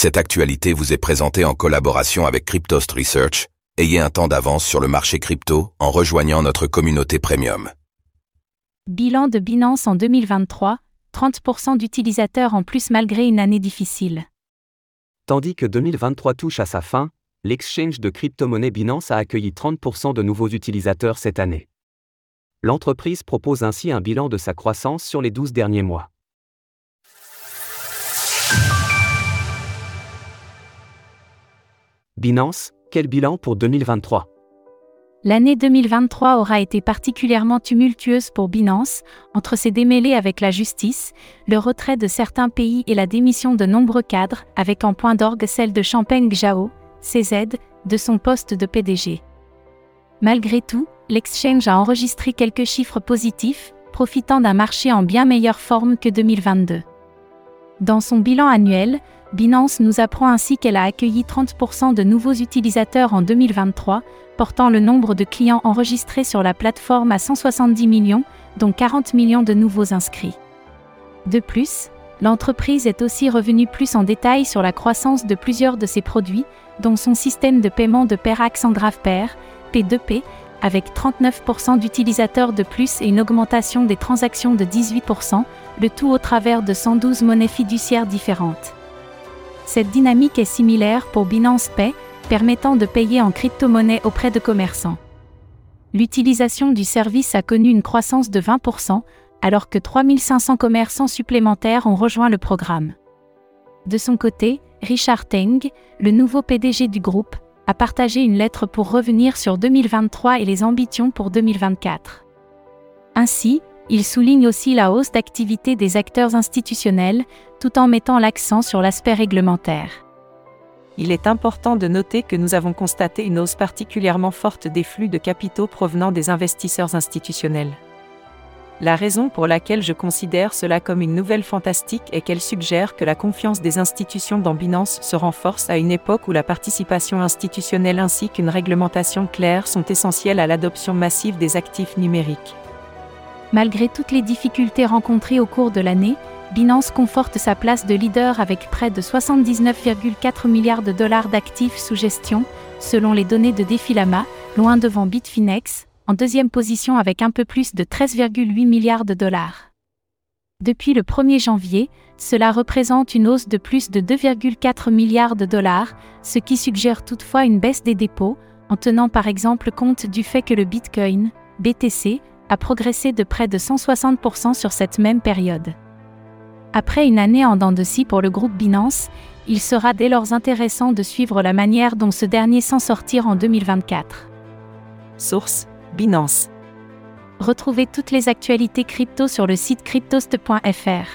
Cette actualité vous est présentée en collaboration avec Cryptost Research. Ayez un temps d'avance sur le marché crypto en rejoignant notre communauté premium. Bilan de Binance en 2023, 30% d'utilisateurs en plus malgré une année difficile. Tandis que 2023 touche à sa fin, l'exchange de crypto-monnaie Binance a accueilli 30% de nouveaux utilisateurs cette année. L'entreprise propose ainsi un bilan de sa croissance sur les 12 derniers mois. Binance, quel bilan pour 2023 L'année 2023 aura été particulièrement tumultueuse pour Binance, entre ses démêlés avec la justice, le retrait de certains pays et la démission de nombreux cadres, avec en point d'orgue celle de Champagne Zhao, CZ, de son poste de PDG. Malgré tout, l'exchange a enregistré quelques chiffres positifs, profitant d'un marché en bien meilleure forme que 2022. Dans son bilan annuel, Binance nous apprend ainsi qu'elle a accueilli 30% de nouveaux utilisateurs en 2023, portant le nombre de clients enregistrés sur la plateforme à 170 millions, dont 40 millions de nouveaux inscrits. De plus, l'entreprise est aussi revenue plus en détail sur la croissance de plusieurs de ses produits, dont son système de paiement de Perax en grave pair, P2P, avec 39% d'utilisateurs de plus et une augmentation des transactions de 18%, le tout au travers de 112 monnaies fiduciaires différentes. Cette dynamique est similaire pour Binance Pay, permettant de payer en crypto-monnaie auprès de commerçants. L'utilisation du service a connu une croissance de 20%, alors que 3500 commerçants supplémentaires ont rejoint le programme. De son côté, Richard Teng, le nouveau PDG du groupe, a partagé une lettre pour revenir sur 2023 et les ambitions pour 2024. Ainsi, il souligne aussi la hausse d'activité des acteurs institutionnels, tout en mettant l'accent sur l'aspect réglementaire. Il est important de noter que nous avons constaté une hausse particulièrement forte des flux de capitaux provenant des investisseurs institutionnels. La raison pour laquelle je considère cela comme une nouvelle fantastique est qu'elle suggère que la confiance des institutions dans Binance se renforce à une époque où la participation institutionnelle ainsi qu'une réglementation claire sont essentielles à l'adoption massive des actifs numériques. Malgré toutes les difficultés rencontrées au cours de l'année, Binance conforte sa place de leader avec près de 79,4 milliards de dollars d'actifs sous gestion, selon les données de Defilama, loin devant Bitfinex, en deuxième position avec un peu plus de 13,8 milliards de dollars. Depuis le 1er janvier, cela représente une hausse de plus de 2,4 milliards de dollars, ce qui suggère toutefois une baisse des dépôts, en tenant par exemple compte du fait que le Bitcoin, BTC, a progressé de près de 160% sur cette même période. Après une année en dents de scie pour le groupe Binance, il sera dès lors intéressant de suivre la manière dont ce dernier s'en sortir en 2024. Source Binance. Retrouvez toutes les actualités crypto sur le site cryptost.fr.